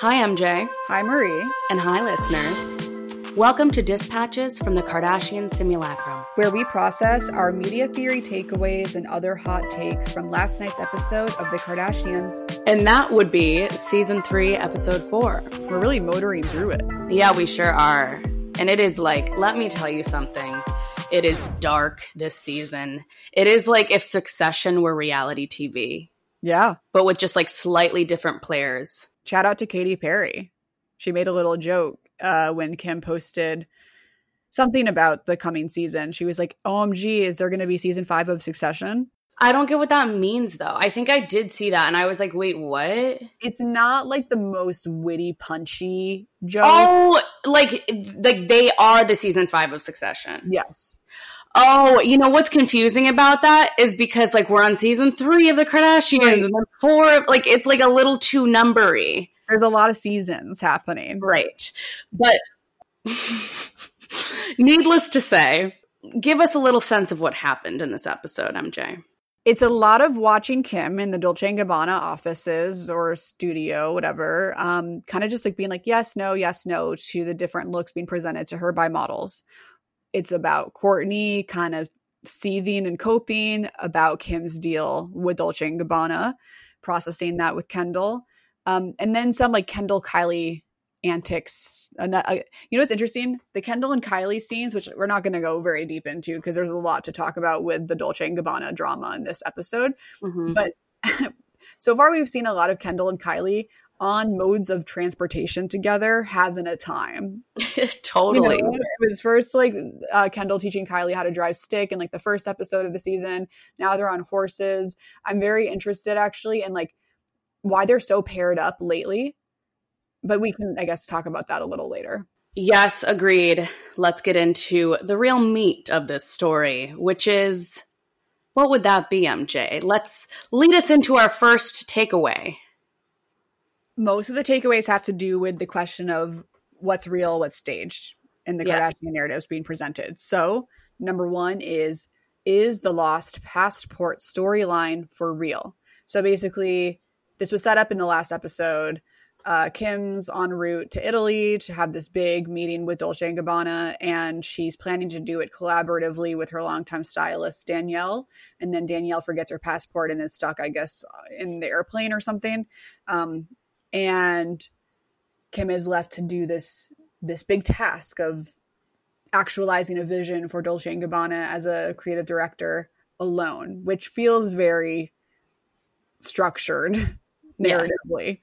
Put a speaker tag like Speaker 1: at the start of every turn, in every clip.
Speaker 1: Hi, I'm
Speaker 2: Hi, Marie,
Speaker 1: And hi, listeners. Welcome to Dispatches from the Kardashian Simulacrum.
Speaker 2: where we process our media theory takeaways and other hot takes from last night's episode of The Kardashians.
Speaker 1: And that would be season three, episode four.
Speaker 2: We're really motoring through it.
Speaker 1: Yeah, we sure are. And it is like, let me tell you something. It is dark this season. It is like if Succession were reality TV,
Speaker 2: Yeah.
Speaker 1: but with just like slightly different players.
Speaker 2: Shout out to Katy Perry. She made a little joke uh, when Kim posted something about the coming season. She was like, OMG, is there going to be season five of Succession?
Speaker 1: I don't get what that means though. I think I did see that and I was like, wait, what?
Speaker 2: It's not like the most witty, punchy joke.
Speaker 1: Oh, like like they are the season five of Succession.
Speaker 2: Yes.
Speaker 1: Oh, you know what's confusing about that is because like we're on season three of the Kardashians
Speaker 2: Right.
Speaker 1: and then four, like it's like a little too numbery,
Speaker 2: There's a lot of seasons happening.
Speaker 1: right? But needless to say, give us a little sense of what happened in this episode, MJ.
Speaker 2: It's a lot of watching Kim in the Dolce and Gabbana offices or studio, whatever, um, kind of just like being like, yes, no, yes, no to the different looks being presented to her by models. It's about Kourtney kind of seething and coping about Kim's deal with Dolce and Gabbana, processing that with Kendall. Um, and then some like Kendall Kylie antics. Uh, you know what's interesting? The Kendall and Kylie scenes, which we're not going to go very deep into because there's a lot to talk about with the Dolce and Gabbana drama in this episode.
Speaker 1: Mhm.
Speaker 2: But so far, we've seen a lot of Kendall and Kylie on modes of transportation together, having a time. You
Speaker 1: totally.
Speaker 2: know, it was first like uh, Kendall teaching Kylie how to drive stick in like the first episode of the season. Now they're on horses. I'm very interested actually in like why they're so paired up lately. But we can, I guess, talk about that a little later.
Speaker 1: Yes, agreed. Let's get into the real meat of this story, which is what would that be, MJ? Let's lead us into our first takeaway.
Speaker 2: Most of the takeaways have to do with the question of what's real, what's staged in the
Speaker 1: Yeah.
Speaker 2: Kardashian narratives being presented. So, number one is is the lost passport storyline for real? So basically, this was set up in the last episode. Uh, Kim's en route to Italy to have this big meeting with Dolce and Gabbana, and she's planning to do it collaboratively with her longtime stylist Danielle. And then Danielle forgets her passport and is stuck, I guess, in the airplane or something. Um, and Kim is left to do this this big task of actualizing a vision for Dolce and Gabbana as a creative director alone, which feels very structured
Speaker 1: Yes.
Speaker 2: narratively.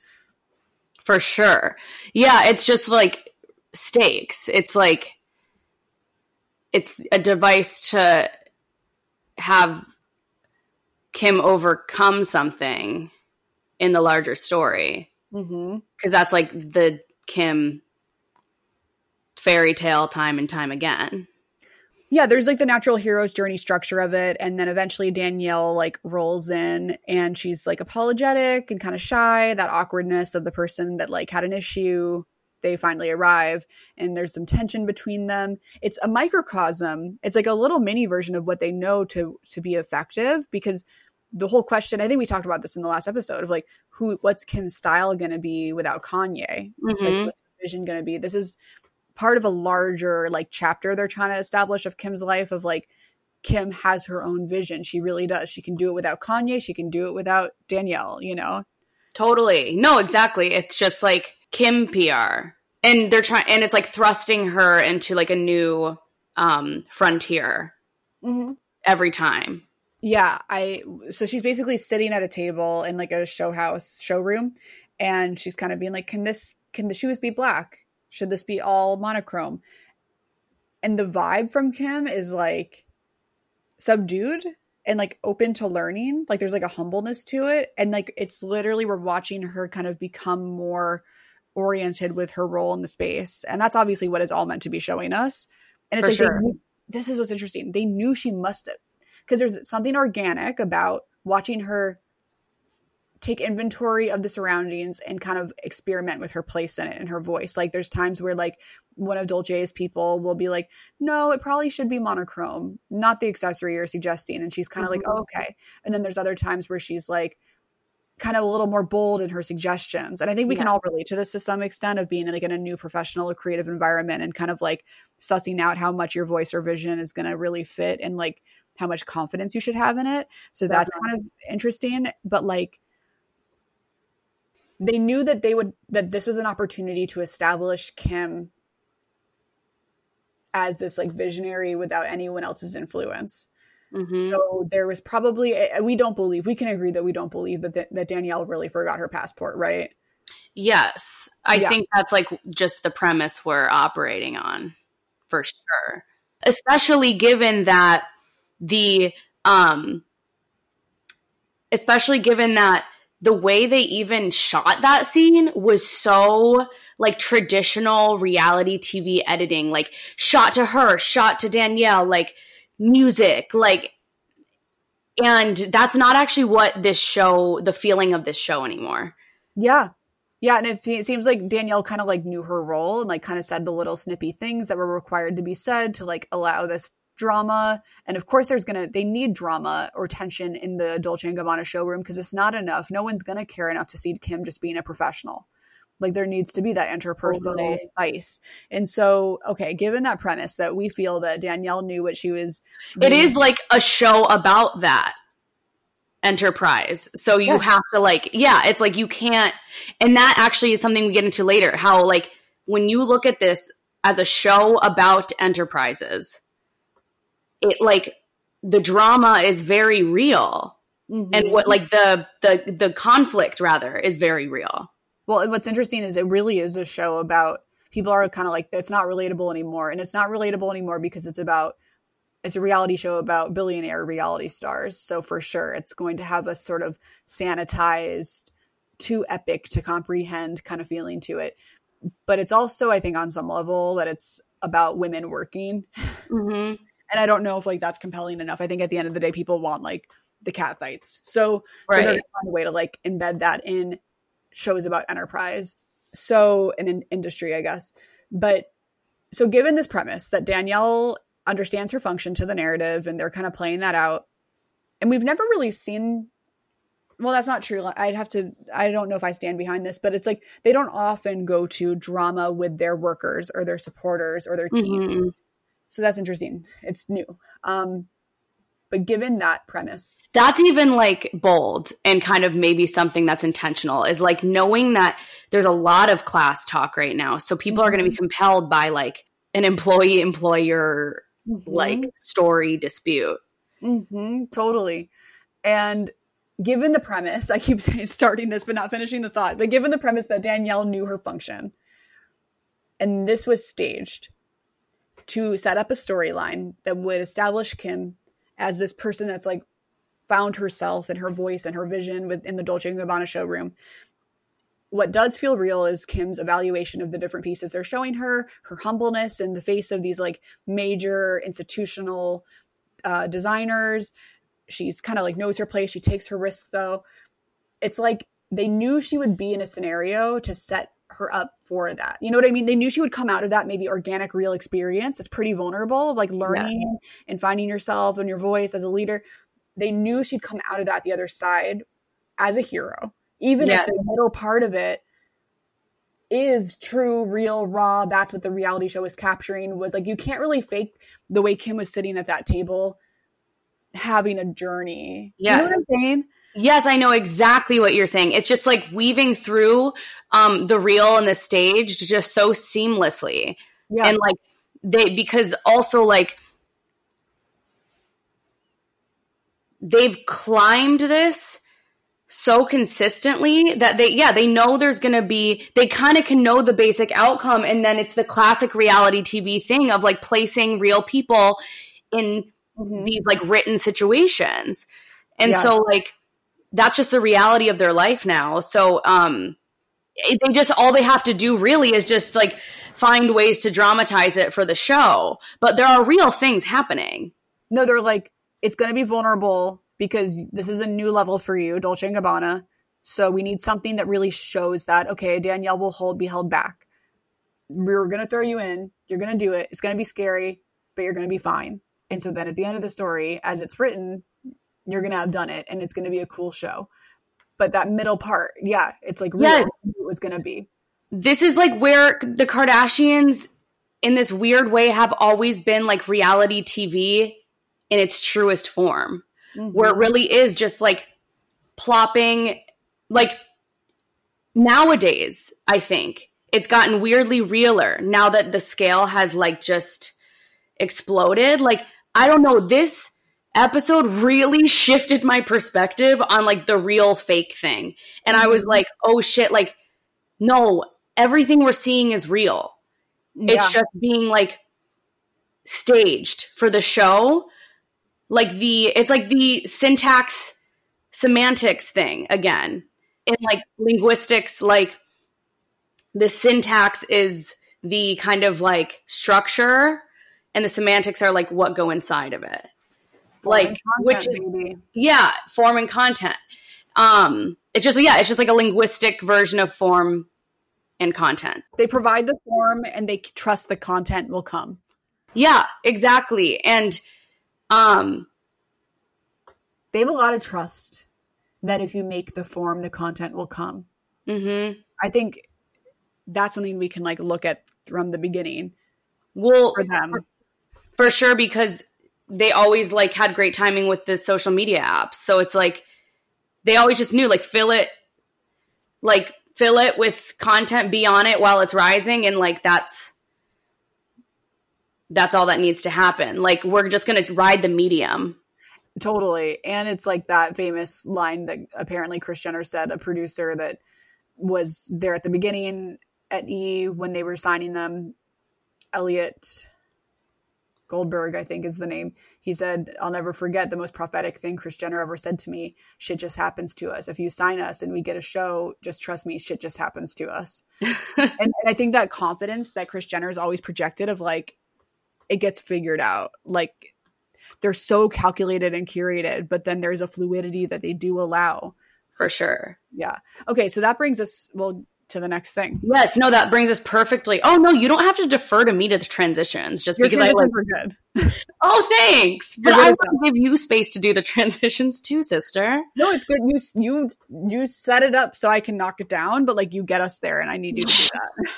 Speaker 1: For sure. Yeah, it's just like stakes. It's like it's a device to have Kim overcome something in the larger story
Speaker 2: Mm-hmm.
Speaker 1: because that's like the Kim fairy tale time and time again.
Speaker 2: Yeah, there's like the natural hero's journey structure of it, and then eventually Danielle like rolls in and she's like apologetic and kind of shy. That awkwardness of the person that like had an issue. They finally arrive, and there's some tension between them. It's a microcosm. It's like a little mini version of what they know to to be effective. Because the whole question, I think we talked about this in the last episode of like who, what's Kim's style going to be without Kanye?
Speaker 1: Mhm.
Speaker 2: like what's her vision going to be this is part of a larger like chapter they're trying to establish of kim's life of like kim has her own vision she really does she can do it without kanye she can do it without danielle you know
Speaker 1: Totally. No, exactly. It's just like Kim PR. And they're trying and it's like thrusting her into like a new um frontier
Speaker 2: Mm-hmm.
Speaker 1: every time.
Speaker 2: Yeah, I so she's basically sitting at a table in like a show house showroom and she's kind of being like can this can the shoes be black? Should this be all monochrome? And the vibe from Kim is like subdued and like open to learning. Like there's like a humbleness to it and like it's literally we're watching her kind of become more oriented with her role in the space. And that's obviously what it's all meant to be showing us. And it's
Speaker 1: For
Speaker 2: like
Speaker 1: sure.
Speaker 2: knew- this is what's interesting. They knew she must have because there's something organic about watching her take inventory of the surroundings and kind of experiment with her place in it and her voice. Like there's times where like one of Dolce's people will be like, "No, it probably should be monochrome, not the accessory you're suggesting." And she's kind of like, oh, "Okay." And then there's other times where she's like kind of a little more bold in her suggestions. And I think we can all relate to this to some extent of being like in a new professional or creative environment and kind of like sussing out how much your voice or vision is going to really fit and like how much confidence you should have in it. So that's kind of interesting, but like they knew that they would that this was an opportunity to establish Kim as this like visionary without anyone else's influence.
Speaker 1: Mhm.
Speaker 2: So there was probably eh, we don't believe we can agree that we don't believe that that Danielle really forgot her passport, right?
Speaker 1: Yes. I
Speaker 2: Yeah.
Speaker 1: think that's like just the premise we're operating on for sure. Especially given that the um especially given that the way they even shot that scene was so like traditional reality TV editing, like shot to her, shot to Danielle, like music, like and that's not actually what this show, the feeling of this show anymore.
Speaker 2: Yeah. Yeah, and it, it seems like Danielle kind of like knew her role and like kind of said the little snippy things that were required to be said to like allow this drama. And of course, there's gonna they need drama or tension in the Dolce and Gabbana showroom because it's not enough. No one's gonna care enough to see Kim just being a professional. Like there needs to be that interpersonal
Speaker 1: Totally.
Speaker 2: spice. And so, okay, given that premise that we feel that Danielle knew what she was,
Speaker 1: It is like a show about that enterprise. So you
Speaker 2: Yeah.
Speaker 1: have to like, yeah, it's like you can't, and that actually is something we get into later. How like when you look at this as a show about enterprises, it like the drama is very real,
Speaker 2: Mm-hmm.
Speaker 1: and what like the the the conflict rather is very real.
Speaker 2: Well, what's interesting is it really is a show about people are kind of like it's not relatable anymore, and it's not relatable anymore because it's about it's a reality show about billionaire reality stars. So for sure, it's going to have a sort of sanitized, too epic to comprehend kind of feeling to it. But it's also, I think, on some level that it's about women working,
Speaker 1: Mm-hmm.
Speaker 2: And I don't know if like that's compelling enough. I think at the end of the day, people want like the cat fights. So, so they're gonna find a way to like embed that in shows about enterprise. So in an industry, I guess. But so given this premise that Danielle understands her function to the narrative and they're kind of playing that out, and we've never really seen well, that's not true. I'd have to I don't know if I stand behind this, but it's like they don't often go to drama with their workers or their supporters or their team.
Speaker 1: Mhm.
Speaker 2: So that's interesting. It's new. Um but given that premise,
Speaker 1: that's even like bold and kind of maybe something that's intentional is like knowing that there's a lot of class talk right now so people are going to be compelled by like an employee employer like story dispute
Speaker 2: Mm-hmm, totally. And given the premise, I keep saying starting this but not finishing the thought, but given the premise that Danielle knew her function, and this was staged to set up a storyline that would establish Kim as this person that's like found herself and her voice and her vision within the Dolce Gabbana showroom. What does feel real is Kim's evaluation of the different pieces they're showing her, her humbleness in the face of these like major institutional uh, designers. She's kind of like knows her place. She takes her risks though. It's like they knew she would be in a scenario to set her up for that. You know what I mean? They knew she would come out of that maybe organic, real experience. It's pretty vulnerable like learning and finding yourself and your voice as a leader. They knew she'd come out of that the other side as a hero, even
Speaker 1: Yeah.
Speaker 2: if the middle part of it is true, real, raw. That's what the reality show is capturing. Was like you can't really fake the way Kim was sitting at that table having a journey. You know what I'm saying?
Speaker 1: Yes, I know exactly what you're saying. It's just like weaving through um the real and the staged just so seamlessly.
Speaker 2: Yeah.
Speaker 1: And like they because also like they've climbed this so consistently that they yeah they know there's going to be they kind of can know the basic outcome and then it's the classic reality tv thing of like placing real people in these like written situations and
Speaker 2: Yeah.
Speaker 1: so like that's just the reality of their life now so um they just all they have to do really is just like find ways to dramatize it for the show but there are real things happening
Speaker 2: No, they're like, it's going to be vulnerable because this is a new level for you, Dolce and Gabbana. So we need something that really shows that okay, Danielle will hold be held back. We're going to throw you in. You're going to do it. It's going to be scary, but you're going to be fine. And so then at the end of the story, as it's written, you're going to have done it, and it's going to be a cool show. But that middle part, yeah, it's like real.
Speaker 1: Yes.
Speaker 2: It's going to be.
Speaker 1: this is like where the Kardashians, in this weird way, have always been like reality TV in its truest form, where it mm-hmm. really is just like plopping, like nowadays, I think it's gotten weirdly realer now that the scale has like just exploded. Like, I don't know, this episode really shifted my perspective on like the real fake thing. And I was mm-hmm. like, oh shit, like, no, everything we're seeing is real.
Speaker 2: Yeah.
Speaker 1: It's just being like staged for the show. Like the it's like the syntax semantics thing again. In like linguistics, like the syntax is the kind of like structure and the semantics are like what go inside of it. Like
Speaker 2: Content,
Speaker 1: which is
Speaker 2: baby.
Speaker 1: yeah, form and content. Um it's just yeah, it's just like a linguistic version of form and content.
Speaker 2: they provide the form and they trust the content will come.
Speaker 1: Yeah, exactly. And um
Speaker 2: They have a lot of trust that if you make the form, the content will come.
Speaker 1: mm-hmm.
Speaker 2: I think that's something we can like look at from the beginning
Speaker 1: well
Speaker 2: for them.
Speaker 1: for sure because they always like had great timing with the social media apps. So it's like they always just knew like fill it like fill it with content be on it while it's rising and like that's that's all that needs to happen. Like we're just going to ride the medium.
Speaker 2: Totally. And it's like that famous line that apparently Kris Jenner said, a producer that was there at the beginning at E when they were signing them, Elliot Goldberg, I think is the name. He said, I'll never forget the most prophetic thing Kris Jenner ever said to me. Shit just happens to us. If you sign us and we get a show, just trust me, shit just happens to us. and, and I think that confidence that Kris Jenner is always projected of like, it gets figured out. Like, they're so calculated and curated, but then there's a fluidity that they do allow.
Speaker 1: For sure.
Speaker 2: Yeah. Okay, so that brings us well to the next thing.
Speaker 1: Yes, no, that brings us perfectly. Oh no, you don't have to defer to me to the transitions just
Speaker 2: Your
Speaker 1: because I like.
Speaker 2: were good.
Speaker 1: Oh, thanks, but I want to give you space to do the transitions too, sister.
Speaker 2: No, it's good. You you you set it up so I can knock it down, but like you get us there, and I need you to do that.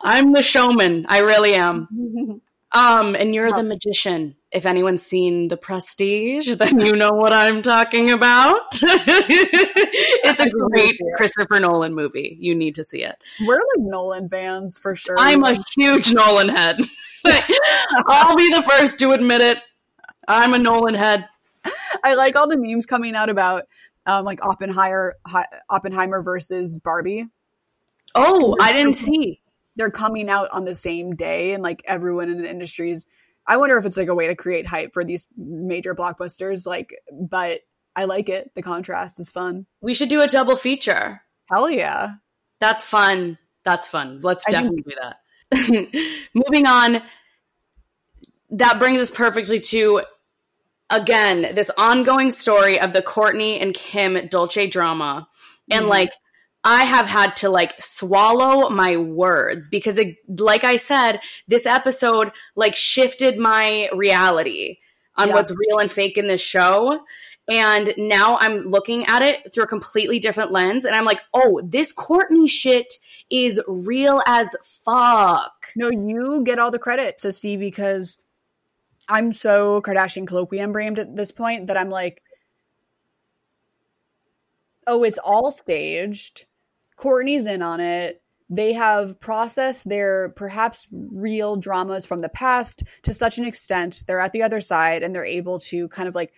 Speaker 1: I'm the showman. I really am. Um, and you're the magician. If anyone's seen The Prestige, then you know what I'm talking about. it's a great. Christopher Nolan movie. You need to see it.
Speaker 2: We're like Nolan fans for sure.
Speaker 1: I'm a huge Nolan head. I'll be the first to admit it. I'm a Nolan head.
Speaker 2: I like all the memes coming out about um like Oppenheimer Oppenheimer versus Barbie.
Speaker 1: Oh, I didn't see.
Speaker 2: They're coming out on the same day, and like everyone in the industries. I wonder if it's like a way to create hype for these major blockbusters. Like, but I like it. The contrast is fun.
Speaker 1: We should do a double feature.
Speaker 2: Hell yeah.
Speaker 1: That's fun. That's fun. Let's
Speaker 2: I think-
Speaker 1: definitely do that. Moving on, that brings us perfectly to again this ongoing story of the Courtney and Kim Dolce drama, and mm-hmm. like I have had to like swallow my words because, it, like I said, this episode like shifted my reality on
Speaker 2: Yeah.
Speaker 1: what's real and fake in this show. And now I'm looking at it through a completely different lens. And I'm like, oh, this Kourtney shit is real as fuck.
Speaker 2: No, you get all the credit to see because I'm so Kardashian Kolloquium brained at this point that I'm like, oh, it's all staged. Kourtney's in on it. They have processed their perhaps real dramas from the past to such an extent they're at the other side and they're able to kind of like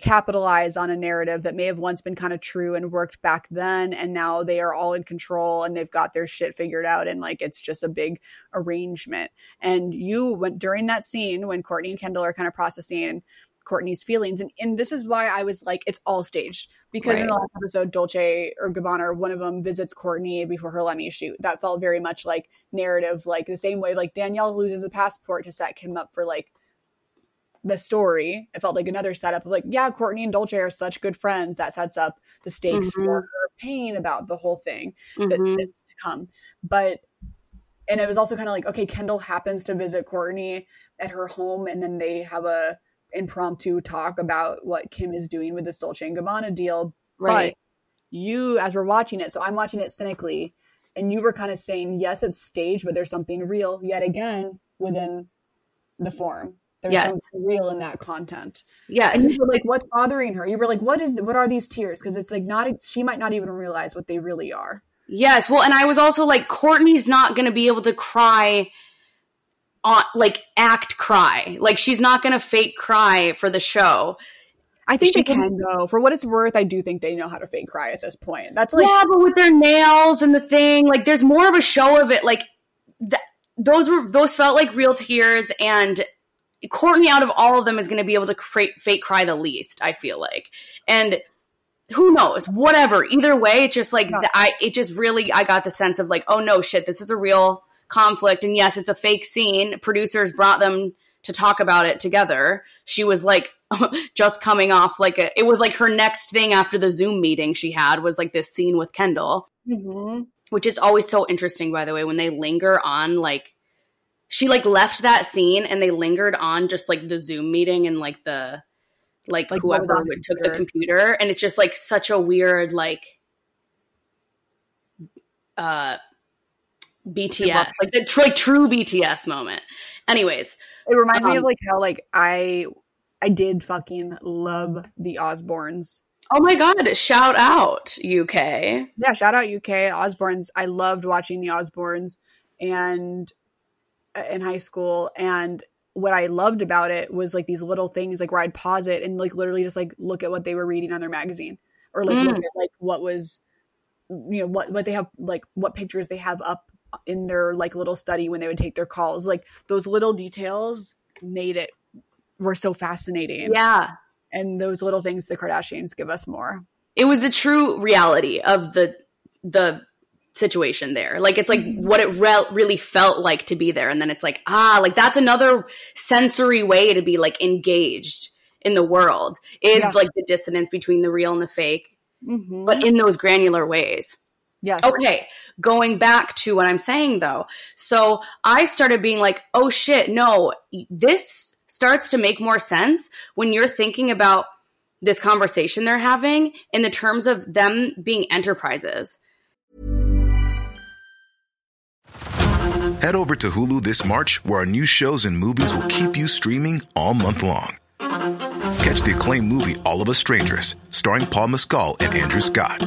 Speaker 2: capitalize on a narrative that may have once been kind of true and worked back then and now they are all in control and they've got their shit figured out and like it's just a big arrangement and you went during that scene when kourtney and kendall are kind of processing kourtney's feelings and, and this is why i was like it's all staged because in the
Speaker 1: Right.
Speaker 2: last episode dolce or gabbana or one of them visits kourtney before her lemme shoot that felt very much like narrative like the same way like danielle loses a passport to set kim up for like the story. It felt like another setup of like, yeah, Kourtney and Dolce are such good friends. That sets up the stakes
Speaker 1: Mhm.
Speaker 2: for her pain about the whole thing that
Speaker 1: Mhm.
Speaker 2: is to come. But and it was also kind of like, okay, Kendall happens to visit Kourtney at her home, and then they have a impromptu talk about what Kim is doing with this Dolce and Gabbana deal.
Speaker 1: Right.
Speaker 2: But you, as we're watching it, so I'm watching it cynically, and you were kind of saying, yes, it's staged, but there's something real yet again within the form. There's
Speaker 1: Yes.
Speaker 2: something real in that content.
Speaker 1: yes.
Speaker 2: And you were like, what's bothering her? You were like, what is, what are these tears? Because it's like not, she might not even realize what they really are.
Speaker 1: Yes. Well, and I was also like, Kourtney's not going to be able to cry on like act cry. Like she's not going to fake cry for the show.
Speaker 2: I think
Speaker 1: She
Speaker 2: they can though. For what it's worth, I do think they know how to fake cry at this point. That's like,
Speaker 1: yeah, but with their nails and the thing, like there's more of a show of it. Like th- those were those felt like real tears, and Kourtney out of all of them is going to be able to create fake cry the least. I feel like, and who knows? Whatever. Either way, it just like
Speaker 2: Yeah.
Speaker 1: the, I it just really I got the sense of like, oh no, shit, this is a real conflict, and yes, it's a fake scene. Producers brought them to talk about it together. She was like just coming off like a, it was like her next thing after the Zoom meeting she had was like this scene with Kendall,
Speaker 2: Mhm.
Speaker 1: which is always so interesting by the way when they linger on like she like left that scene and they lingered on just like the Zoom meeting and like the like,
Speaker 2: Like,
Speaker 1: whoever took the
Speaker 2: computer
Speaker 1: and it's just like such a weird like uh BTS like the like true BTS moment. Anyways,
Speaker 2: It reminds me of
Speaker 1: Um,
Speaker 2: like how like I, I did fucking love the Osbournes.
Speaker 1: oh my god, shout out UK.
Speaker 2: Yeah, shout out UK Osbournes. I loved watching the Osbournes and uh, in high school and what I loved about it was like these little things like where I'd pause it and like literally just like look at what they were reading on their magazine or like look
Speaker 1: Mm.
Speaker 2: at like what was you know what what they have like what pictures they have up in their like little study when they would take their calls like those little details made it were so fascinating
Speaker 1: Yeah.
Speaker 2: and those little things the Kardashians give us more
Speaker 1: it was the true reality of the the situation there like it's like what it re- really felt like to be there and then it's like ah like that's another sensory way to be like engaged in the world is
Speaker 2: Yeah.
Speaker 1: like the dissonance between the real and the fake
Speaker 2: mm-hmm.
Speaker 1: but in those granular ways
Speaker 2: yes
Speaker 1: Okay, going back to what I'm saying though. So I started being like, oh shit, no, this starts to make more sense when you're thinking about this conversation they're having in the terms of them being enterprises.
Speaker 3: Head over to Hulu this March, where our new shows and movies will keep you streaming all month long. Catch the acclaimed movie All of Us Strangers, starring Paul Mescal and Andrew Scott.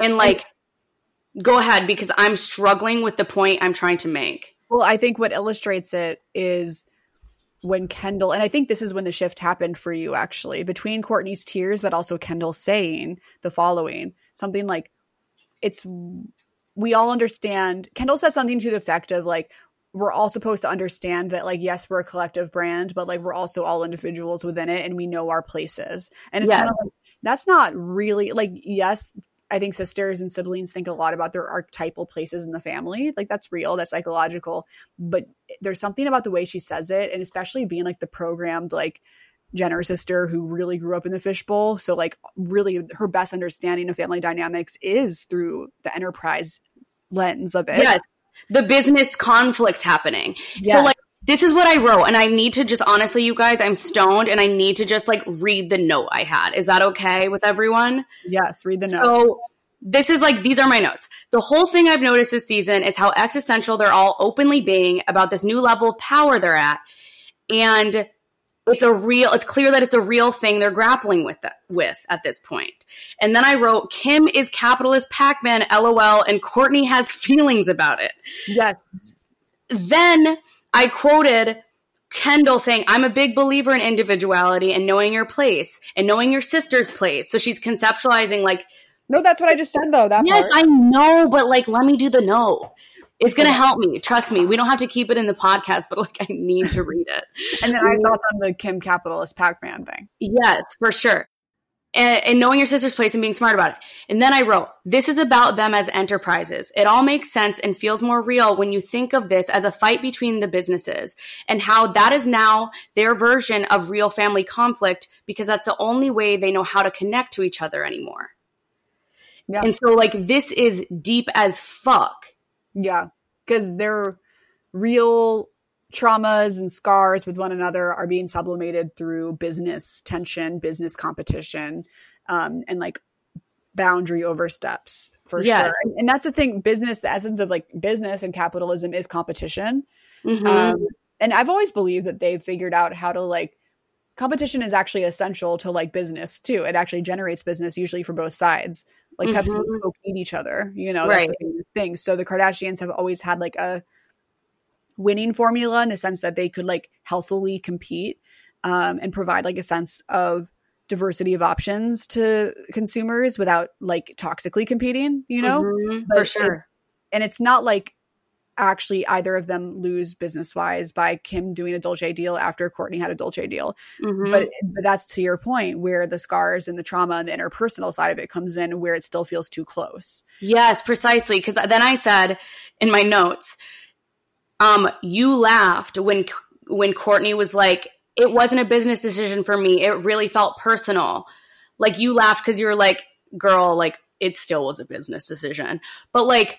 Speaker 1: And like, go ahead because I'm struggling with the point I'm trying to make.
Speaker 2: Well, I think what illustrates it is when Kendall, and I think this is when the shift happened for you actually, between Kourtney's tears, but also Kendall saying the following something like, it's, we all understand. Kendall says something to the effect of like, we're all supposed to understand that like yes we're a collective brand but like we're also all individuals within it and we know our places and it's
Speaker 1: Yes.
Speaker 2: kind of like, that's not really like yes i think sisters and siblings think a lot about their archetypal places in the family like that's real that's psychological but there's something about the way she says it and especially being like the programmed like Jenner sister who really grew up in the fishbowl. So like really her best understanding of family dynamics is through the enterprise lens of it.
Speaker 1: yeah, the business conflicts happening.
Speaker 2: Yes.
Speaker 1: So like this is what I wrote, and I need to just honestly, you guys, I'm stoned, and I need to just like read the note I had. Is that okay with everyone?
Speaker 2: Yes, read the note.
Speaker 1: So this is like these are my notes. The whole thing I've noticed this season is how existential they're all openly being about this new level of power they're at, and it's a real. It's clear that it's a real thing they're grappling with that, with at this point. And then I wrote, Kim is capitalist Pac-Man, lol, and Kourtney has feelings about it.
Speaker 2: yes.
Speaker 1: Then I quoted Kendall saying, I'm a big believer in individuality and knowing your place and knowing your sister's place. So she's conceptualizing like
Speaker 2: No, that's what I just said though. That
Speaker 1: Yes,
Speaker 2: part.
Speaker 1: I know, but like, let me do the no. It's gonna help me. Trust me. We don't have to keep it in the podcast, but like, I need to read it.
Speaker 2: and then I thought on the Kim capitalist Pac-Man thing.
Speaker 1: Yes, for sure. And, and knowing your sister's place and being smart about it. And then I wrote, this is about them as enterprises. It all makes sense and feels more real when you think of this as a fight between the businesses and how that is now their version of real family conflict because that's the only way they know how to connect to each other anymore.
Speaker 2: Yeah.
Speaker 1: And so, like, this is deep as fuck.
Speaker 2: Yeah, because they're real traumas and scars with one another are being sublimated through business tension, business competition, um, and like boundary oversteps for
Speaker 1: Yeah.
Speaker 2: sure. And, and that's the thing. Business, the essence of like business and capitalism is competition.
Speaker 1: Mhm.
Speaker 2: Um, and I've always believed that they've figured out how to like competition is actually essential to like business too. It actually generates business usually for both sides. Like Pepsi and. Coke eat each other, you know,
Speaker 1: Right.
Speaker 2: that's the thing. So the Kardashians have always had like a winning formula in the sense that they could like healthily compete um, and provide like a sense of diversity of options to consumers without like toxically competing, you know?
Speaker 1: Mhm,
Speaker 2: But
Speaker 1: for
Speaker 2: it-
Speaker 1: sure.
Speaker 2: and it's not like actually either of them lose business wise by Kim doing a Dolce deal after Kourtney had a Dolce deal.
Speaker 1: Mhm.
Speaker 2: But but that's to your point where the scars and the trauma and the interpersonal side of it comes in where it still feels too close.
Speaker 1: Yes, precisely. Because then I said in my notes, um, you laughed when when Kourtney was like, "It wasn't a business decision for me. It really felt personal." Like you laughed because you were like, "Girl, like it still was a business decision," but like.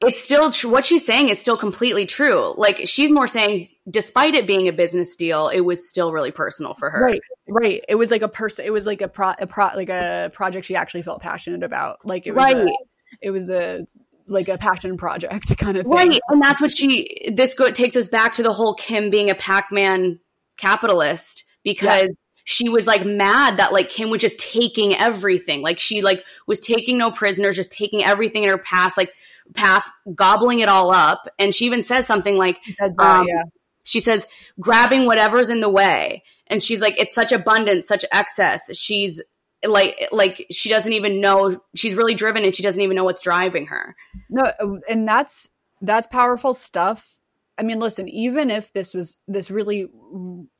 Speaker 1: It's still tr- what she's saying is still completely true. Like she's more saying, despite it being a business deal, it was still really personal for her.
Speaker 2: Right. Right. It was like a person it was like a pro, a pro like a project she actually felt passionate about. Like it was
Speaker 1: Right.
Speaker 2: a, it was a like a passion project kind of thing.
Speaker 1: Right. And that's what she, this go, takes us back to the whole Kim being a Pac Man capitalist because she was like mad that like Kim was just taking everything. Like she like was taking no prisoners, just taking everything in her past, like path, gobbling it all up. And she even says something like,
Speaker 2: She says that,
Speaker 1: um,
Speaker 2: yeah.
Speaker 1: she says, grabbing whatever's in the way. And she's like, it's such abundance, such excess. She's like, like she doesn't even know she's really driven and she doesn't even know what's driving her.
Speaker 2: No, and that's that's powerful stuff. I mean, listen, even if this was this really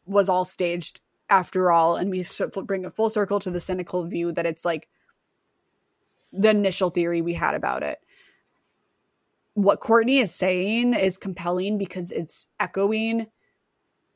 Speaker 2: was all staged after all, and we bring it full circle to the cynical view that it's like the initial theory we had about it. What Kourtney is saying is compelling because it's echoing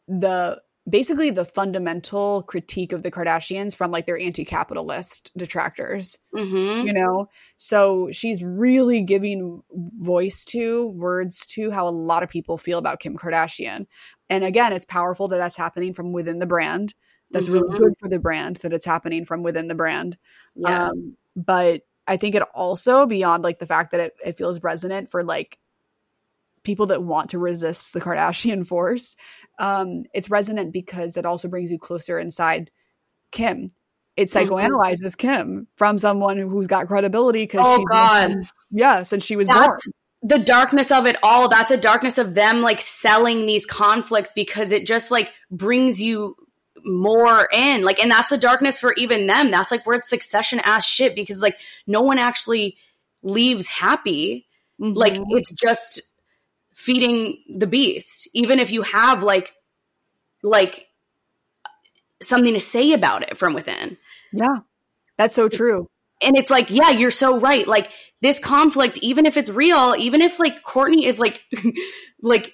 Speaker 2: the basically the fundamental critique of the Kardashians from like their anti-capitalist detractors
Speaker 1: Mm-hmm.
Speaker 2: you know so she's really giving voice to words to how a lot of people feel about kim kardashian and again it's powerful that that's happening from within the brand that's really
Speaker 1: Mhm.
Speaker 2: good for the brand that it's happening from within the brand
Speaker 1: Yes.
Speaker 2: um, but i think it also beyond like the fact that it, it feels resonant for like people that want to resist the kardashian force um, it's resonant because it also brings you closer inside kim. It
Speaker 1: Mhm.
Speaker 2: psychoanalyzes kim from someone who's got credibility because
Speaker 1: Oh, God.
Speaker 2: yeah since she was born.
Speaker 1: the darkness of it all. That's a darkness of them like selling these conflicts because it just like brings you more in. Like and that's the darkness for even them. That's like where it's succession ass shit because like no one actually leaves happy. Like
Speaker 2: Mhm.
Speaker 1: it's just feeding the beast, even if you have like like something to say about it from within.
Speaker 2: Yeah. That's so true.
Speaker 1: And it's like, yeah, you're so right. Like this conflict, even if it's real, even if like Kourtney is like like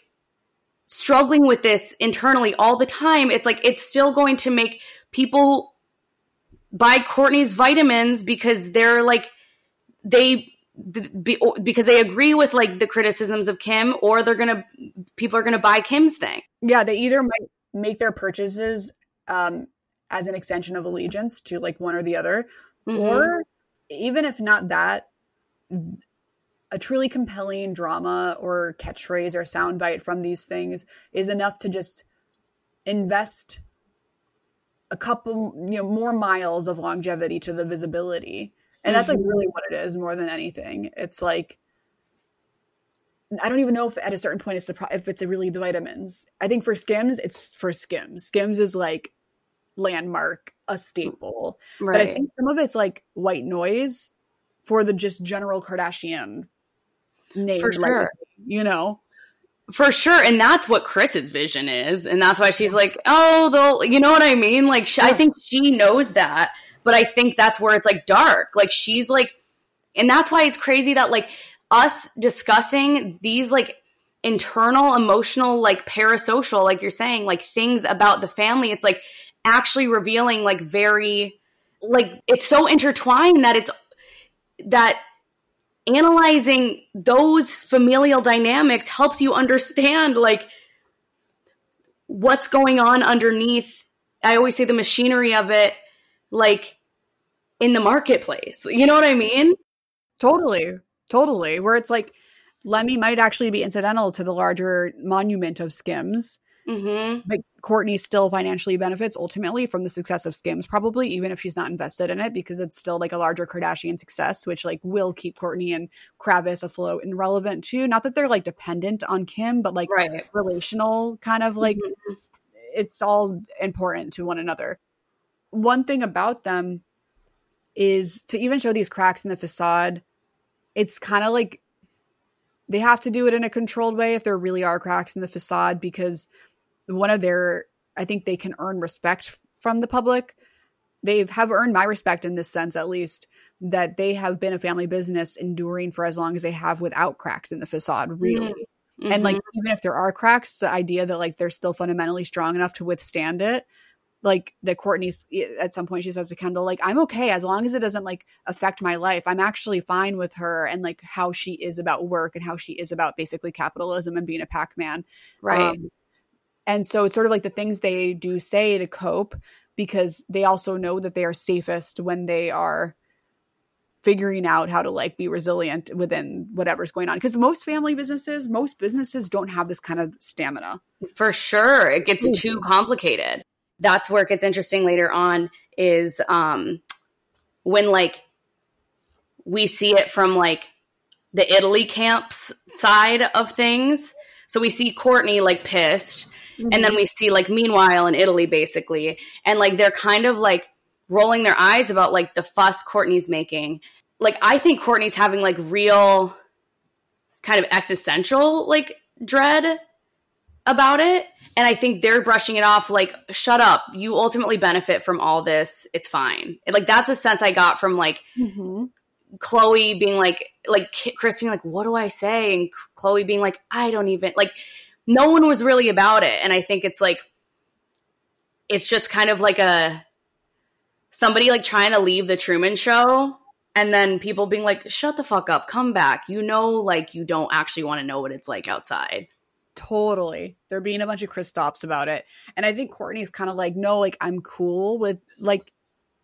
Speaker 1: struggling with this internally all the time, it's like it's still going to make people buy Kourtney's vitamins because they're like they be, because they agree with like the criticisms of Kim or they're going to people are going to buy Kim's thing.
Speaker 2: Yeah, they either might make their purchases um as an extension of allegiance to like one or the other
Speaker 1: Mhm.
Speaker 2: or even if not that a truly compelling drama or catchphrase or soundbite from these things is enough to just invest a couple you know more miles of longevity to the visibility and that's like mm-hmm. really what it is more than anything it's like i don't even know if at a certain point it's the pro- if it's really the vitamins i think for skims it's for skims skims is like landmark a staple but i think some of it's like white noise for the just general kardashian name
Speaker 1: For sure.
Speaker 2: legacy, you know
Speaker 1: For sure. And that's what Kris's vision is. And that's why she's like, oh, they'll, you know what I mean? Like, sh I think she knows that. But I think that's where it's like dark. Like, she's like, and that's why it's crazy that like us discussing these like internal, emotional, like parasocial, like you're saying, like things about the family, it's like actually revealing like very, like, it's so intertwined that it's, that analyzing those familial dynamics helps you understand like what's going on underneath i always say the machinery of it like in the marketplace you know what i mean
Speaker 2: Totally. Totally. Where it's like Lemme might actually be incidental to the larger monument of Skims,
Speaker 1: mm-hmm.
Speaker 2: but Kourtney still financially benefits ultimately from the success of Skims, probably even if she's not invested in it because it's still like a larger Kardashian success, which like will keep Kourtney and Kravis afloat and relevant too. Not that they're like dependent on Kim, but like
Speaker 1: right
Speaker 2: relational kind of like
Speaker 1: Mhm.
Speaker 2: it's all important to one another. One thing about them is to even show these cracks in the facade, it's kind of like they have to do it in a controlled way if there really are cracks in the facade because one of their I think they can earn respect from the public. They have earned my respect in this sense at least that they have been a family business enduring for as long as they have without cracks in the facade really and like
Speaker 1: Mhm.
Speaker 2: even if there are cracks the idea that like they're still fundamentally strong enough to withstand it like that kourtney's at some point she says to kendall like i'm okay as long as it doesn't like affect my life i'm actually fine with her and like how she is about work and how she is about basically capitalism and being a pac-man
Speaker 1: right
Speaker 2: um, and so it's sort of like the things they do say to cope because they also know that they are safest when they are figuring out how to like be resilient within whatever's going on because most family businesses most businesses don't have this kind of stamina
Speaker 1: For sure. It gets
Speaker 2: Mhm.
Speaker 1: too complicated. That's where it gets interesting later on is um when like we see it from like the Italy camps side of things. So we see Kourtney like pissed and then we see like meanwhile in Italy basically and like they're kind of like rolling their eyes about like the fuss Kourtney's making. Like I think Kourtney's having like real kind of existential like dread about it and i think they're brushing it off like shut up you ultimately benefit from all this it's fine. Like that's a sense i got from like mm-hmm. khloe being like like kris being like what do i say? And khloe being like i don't even like no one was really about it and i think it's like it's just kind of like a somebody like trying to leave the truman show and then people being like shut the fuck up come back you know like you don't actually want to know what it's like outside
Speaker 2: Totally. They're being a bunch of Kristoffs about it. And I think Kourtney's kind of like, no, like I'm cool with like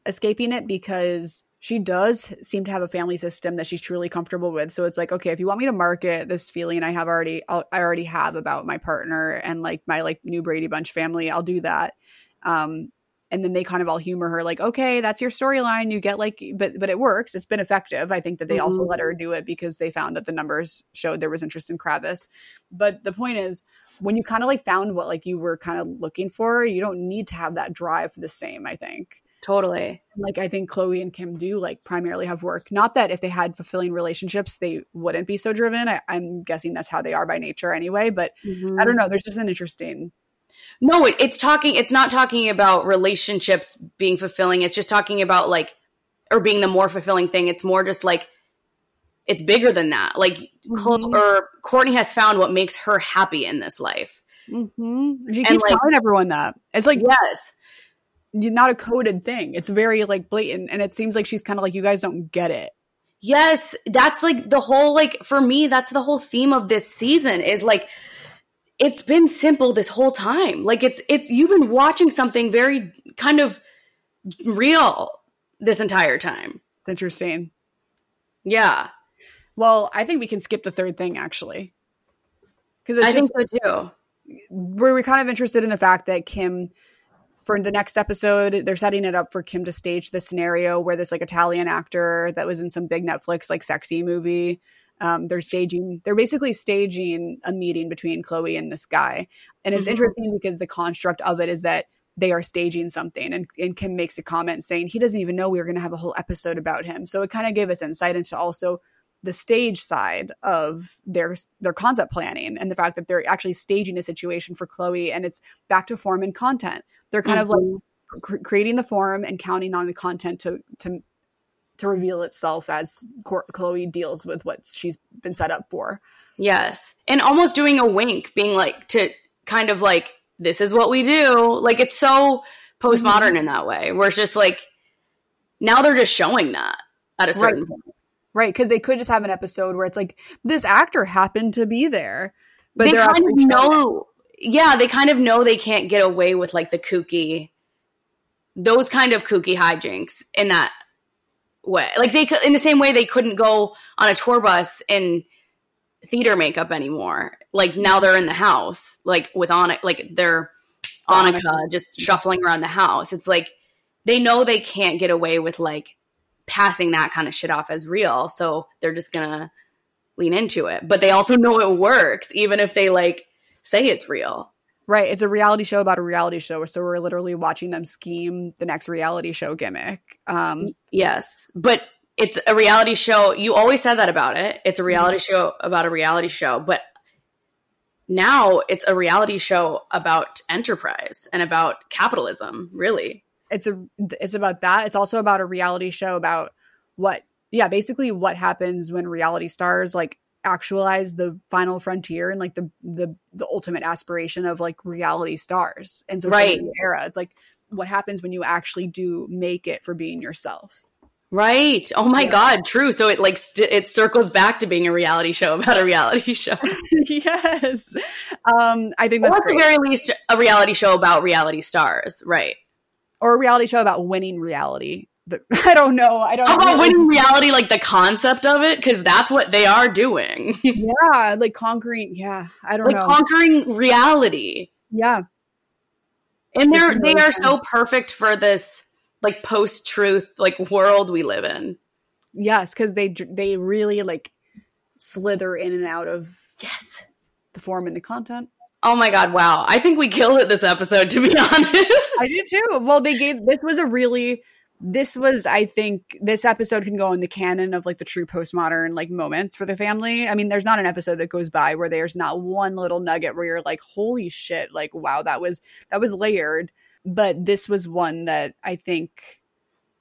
Speaker 2: escaping it because she does seem to have a family system that she's truly comfortable with. So it's like, okay, if you want me to market this feeling I have already, I'll, I already have about my partner and like my like new Brady Bunch family, I'll do that. Um, and then they kind of all humor her like okay that's your storyline you get like but but it works it's been effective i think that they also
Speaker 1: Mhm.
Speaker 2: let her do it because they found that the numbers showed there was interest in Kravis but the point is when you kind of like found what like you were kind of looking for you don't need to have that drive for the same i think
Speaker 1: totally.
Speaker 2: like I think Khloe and Kim do like primarily have work. Not that if they had fulfilling relationships, they wouldn't be so driven. I, I'm guessing that's how they are by nature anyway. But
Speaker 1: Mm-hmm.
Speaker 2: I don't know. There's just an interesting.
Speaker 1: No, it, it's talking. It's not talking about relationships being fulfilling. It's just talking about like, or being the more fulfilling thing. It's more just like, it's bigger than that. Like, Chlo- or Kourtney has found what makes her happy in this life.
Speaker 2: Mm-hmm. She
Speaker 1: And, like-
Speaker 2: telling everyone that it's like
Speaker 1: Yes,
Speaker 2: not a coded thing. It's very like blatant, and it seems like she's kind of like you guys don't get it.
Speaker 1: yes. That's like the whole like for me. That's the whole theme of this season is like. It's been simple this whole time. Like it's it's you've been watching something very kind of real this entire time.
Speaker 2: It's interesting.
Speaker 1: Yeah.
Speaker 2: Well, I think we can skip the third thing actually, because
Speaker 1: I
Speaker 2: it's
Speaker 1: think so too.
Speaker 2: we're, we're kind of interested in the fact that Kim, for the next episode, they're setting it up for Kim to stage the scenario where this like Italian actor that was in some big Netflix like sexy movie. Um, they're staging, they're basically staging a meeting between Khloe and this guy. And it's
Speaker 1: Mhm.
Speaker 2: interesting because the construct of it is that they are staging something. And, and Kim makes a comment saying he doesn't even know we are going to have a whole episode about him. So it kind of gave us insight into also the stage side of their their concept planning and the fact that they're actually staging a situation for Khloe and it's back to form and content. They're kind of like cr- creating the form and counting on the content to to to reveal itself as Khloe deals with what she's been set up for.
Speaker 1: Yes. And almost doing a wink, being like to kind of like, this is what we do. Like it's so postmodern mm-hmm. in that way, where it's just like now they're just showing that at a certain
Speaker 2: Right.
Speaker 1: point.
Speaker 2: Right, because they could just have an episode where it's like this actor happened to be there, but
Speaker 1: they kind of
Speaker 2: showing it.
Speaker 1: know yeah, they kind of know they can't get away with like the kooky those kind of kooky hijinks in that way. Like they could in the same way they couldn't go on a tour bus in theater makeup anymore. Like now they're in the house, like with Annika, like they're Annika just shuffling around the house. It's like they know they can't get away with like passing that kind of shit off as real, so they're just gonna lean into it. But they also know it works, even if they like say it's real.
Speaker 2: Right, it's a reality show about a reality show, so we're literally watching them scheme the next reality show gimmick. Um,
Speaker 1: Yes, but it's a reality show. You always said that about it. It's a reality show about a reality show, but now it's a reality show about enterprise and about capitalism, really.
Speaker 2: it's a it's about that. It's also about a reality show about what yeah, basically what happens when reality stars like actualize the final frontier and like the the the ultimate aspiration of like reality stars and so
Speaker 1: Right.
Speaker 2: era. It's like what happens when you actually do make it for being yourself.
Speaker 1: Right. Oh my
Speaker 2: Yeah.
Speaker 1: god, true. So it like st- it circles back to being a reality show about a reality show.
Speaker 2: yes. Um I think
Speaker 1: or
Speaker 2: that's
Speaker 1: at the very least a reality show about reality stars, right?
Speaker 2: or a reality show about winning reality. The, I don't know. I don't
Speaker 1: How about winning reality like the concept of it cuz that's what they are doing.
Speaker 2: Yeah, like conquering. Yeah, I don't
Speaker 1: like
Speaker 2: know.
Speaker 1: conquering reality.
Speaker 2: yeah,
Speaker 1: And they're
Speaker 2: really
Speaker 1: they are
Speaker 2: fun.
Speaker 1: so perfect for this like post truth like world we live in.
Speaker 2: yes, because they they really like slither in and out of
Speaker 1: Yes.
Speaker 2: the form and the content.
Speaker 1: Oh my god, wow. I think we killed it this episode to be honest.
Speaker 2: I do too. Well, they gave this was a really this was I think this episode can go in the canon of like the true postmodern like moments for the family. I mean, there's not an episode that goes by where there's not one little nugget where you're like, holy shit, like wow, that was that was layered. But this was one that I think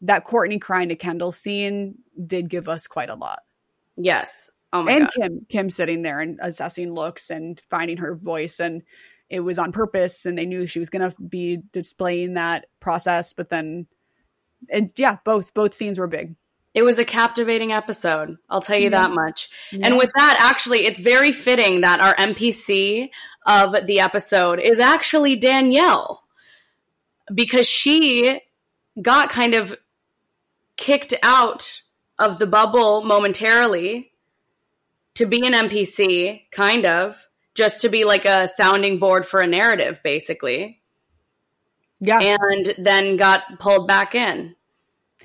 Speaker 2: that Kourtney crying to Kendall scene did give us quite a lot.
Speaker 1: Yes. Oh my
Speaker 2: and
Speaker 1: god.
Speaker 2: Kim Kim sitting there and assessing looks and finding her voice and it was on purpose and they knew she was going to be displaying that process but then and yeah both both scenes were big
Speaker 1: It was a captivating episode. I'll tell you that much. And with that, actually, it's very fitting that our NPC of the episode is actually Danielle because she got kind of kicked out of the bubble momentarily to be an NPC, kind of, just to be like a sounding board for a narrative, basically
Speaker 2: yeah and,
Speaker 1: then got pulled back in.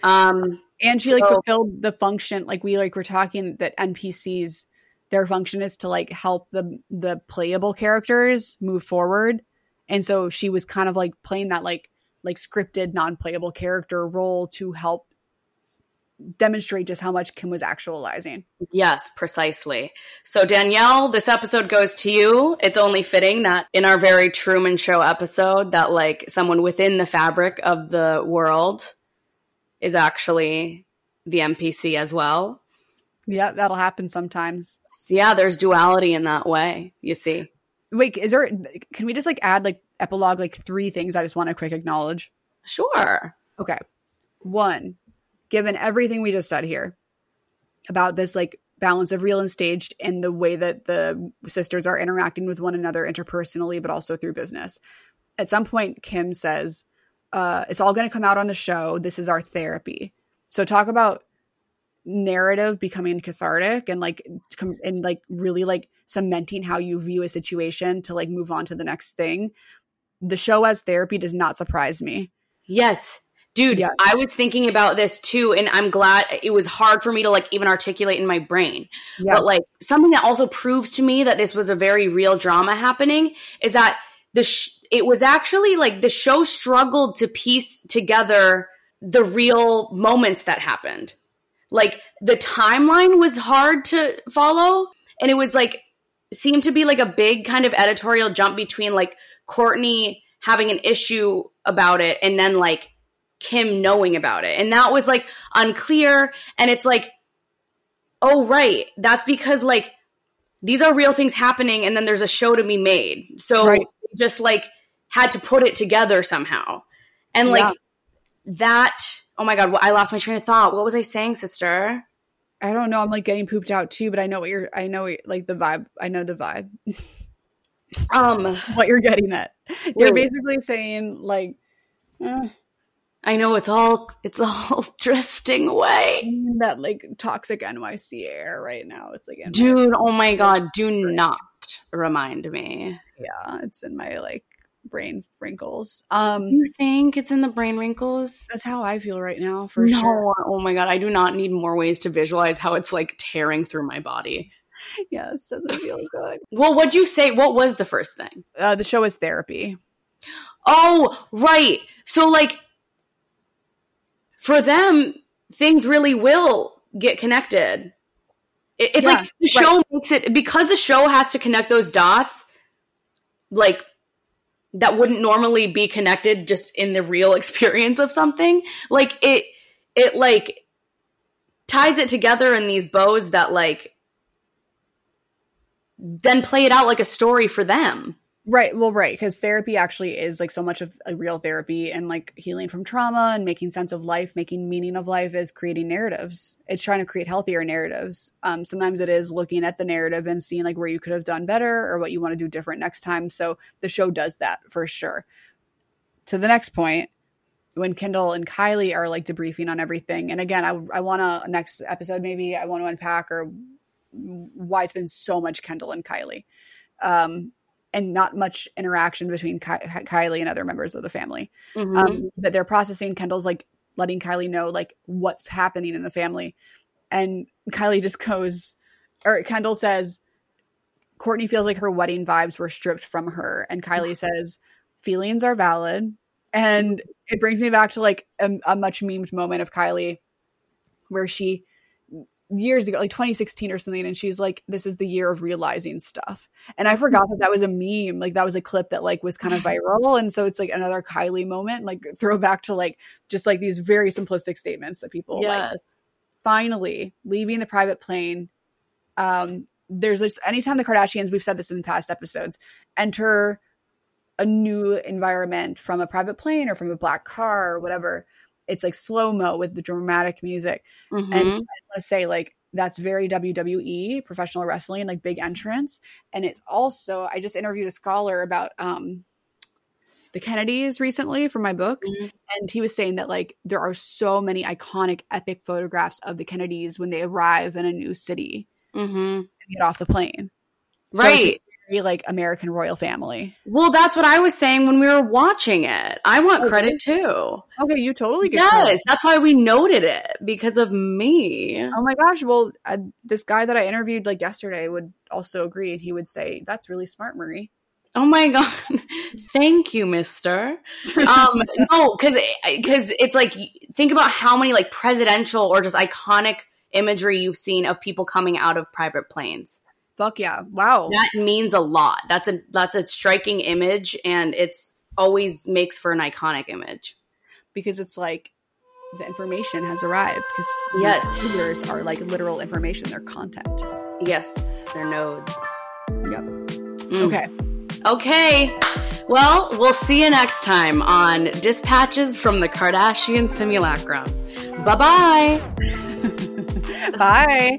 Speaker 1: Um, and
Speaker 2: she like
Speaker 1: so-
Speaker 2: fulfilled the function like we like were talking that npcs their function is to like help the the playable characters move forward and so she was kind of like playing that like like scripted non-playable character role to help demonstrate just how much Kim was actualizing.
Speaker 1: Yes, precisely. So, Danielle, this episode goes to you. It's only fitting that in our very Truman Show episode, that like someone within the fabric of the world is actually the NPC as well.
Speaker 2: Yeah, that'll happen sometimes.
Speaker 1: Yeah, there's duality in that way, you see.
Speaker 2: Wait, is there can we just like add like epilogue like three things I just want to quick acknowledge?
Speaker 1: Sure.
Speaker 2: Okay. One, given everything we just said here about this like balance of real and staged and the way that the sisters are interacting with one another interpersonally but also through business. At some point Kim says, uh, it's all going to come out on the show. This is our therapy. So talk about narrative becoming cathartic and like com- and like really like cementing how you view a situation to like move on to the next thing. The show as therapy does not surprise me.
Speaker 1: Yes. Dude,
Speaker 2: Yeah.
Speaker 1: I was thinking about this too, and I'm glad it was hard for me to like even articulate in my brain.
Speaker 2: Yes.
Speaker 1: But like something that also proves to me that this was a very real drama happening is that the sh- it was actually like the show struggled to piece together the real moments that happened. Like the timeline was hard to follow, and it was like seemed to be like a big kind of editorial jump between like Kourtney having an issue about it and then like Kim knowing about it. And that was like unclear. And it's like, oh, right. That's because like these are real things happening and then there's a show to be made. So
Speaker 2: Right.
Speaker 1: just like had to put it together somehow. And like that, oh my God, I lost my train of thought. What was I saying, sister?
Speaker 2: I don't know. I'm like getting pooped out too, but I know what you're. I know what- like the vibe. I know the vibe.
Speaker 1: Um,
Speaker 2: what you're getting at. You're basically saying like eh,
Speaker 1: I know it's all it's all drifting away.
Speaker 2: that like toxic NYC air right now. It's like my-
Speaker 1: Dude, oh my god, do not remind me.
Speaker 2: yeah, it's in my like brain wrinkles. Um,
Speaker 1: You think it's in the brain wrinkles?
Speaker 2: that's how I feel right now for
Speaker 1: no,
Speaker 2: sure.
Speaker 1: oh my god, I do not need more ways to visualize how it's like tearing through my body.
Speaker 2: Yes, doesn't feel good.
Speaker 1: Well, what'd you say? What was the first thing?
Speaker 2: Uh, the show is therapy.
Speaker 1: Oh, right. So like for them, things really will get connected. It- It's
Speaker 2: Yeah,
Speaker 1: like the show makes it because the show has to connect those dots, like that wouldn't normally be connected just in the real experience of something. Like it, it like ties it together in these bows that like then play it out like a story for them.
Speaker 2: Right. Well, right. Because therapy actually is like so much of a real therapy and like healing from trauma and making sense of life, making meaning of life is creating narratives. It's trying to create healthier narratives. Um, sometimes it is looking at the narrative and seeing like where you could have done better or what you want to do different next time. So the show does that for sure. To the next point, when Kendall and Kylie are like debriefing on everything, and again, I, I want to next episode maybe I want to unpack or why it's been so much Kendall and Kylie. Um, and not much interaction between Ky- Kylie and other members of the family.
Speaker 1: Mhm.
Speaker 2: Um, but they're processing. Kendall's like letting Kylie know like what's happening in the family, and Kylie just goes, or Kendall says, Kourtney feels like her wedding vibes were stripped from her, and Kylie says, feelings are valid, and it brings me back to like a, a much memed moment of Kylie, where she years ago, like 2016 or something, and she's like, "This is the year of realizing stuff." And I forgot that that was a meme, like that was a clip that like was kind of viral, and so it's like another Kylie moment, like throwback to like just like these very simplistic statements that people like. Finally, leaving the private plane. Um, there's this anytime the Kardashians, we've said this in past episodes, enter a new environment from a private plane or from a black car or whatever. It's like slow mo with the dramatic music.
Speaker 1: Mhm.
Speaker 2: And I want to say, like, that's very WWE, professional wrestling, like big entrance. And it's also, I just interviewed a scholar about um, the Kennedys recently for my book.
Speaker 1: Mhm.
Speaker 2: And he was saying that, like, there are so many iconic, epic photographs of the Kennedys when they arrive in a new city
Speaker 1: Mhm.
Speaker 2: and get off the plane.
Speaker 1: Right.
Speaker 2: a very, like, American royal family.
Speaker 1: Well, that's what I was saying when we were watching it. I want
Speaker 2: Oh,
Speaker 1: credit too.
Speaker 2: Okay, you totally get
Speaker 1: Yes,
Speaker 2: credit.
Speaker 1: that's why we noted it because of me.
Speaker 2: Oh my gosh! Well, uh, this guy that I interviewed like yesterday would also agree, and he would say, "That's really smart, Marie."
Speaker 1: Oh my god! Thank you, Mister. Um, no, because because it's like think about how many like presidential or just iconic imagery you've seen of people coming out of private planes.
Speaker 2: Fuck yeah! Wow,
Speaker 1: That means a lot. That's a that's a striking image, and it's always makes for an iconic image.
Speaker 2: because it's like the information has arrived. Because
Speaker 1: Yes.
Speaker 2: these figures are like literal information; they're content.
Speaker 1: Yes, they're nodes.
Speaker 2: Yep.
Speaker 1: Mm.
Speaker 2: Okay.
Speaker 1: Okay. Well, we'll see you next time on Dispatches from the Kardashian Simulacrum. Bye bye
Speaker 2: bye.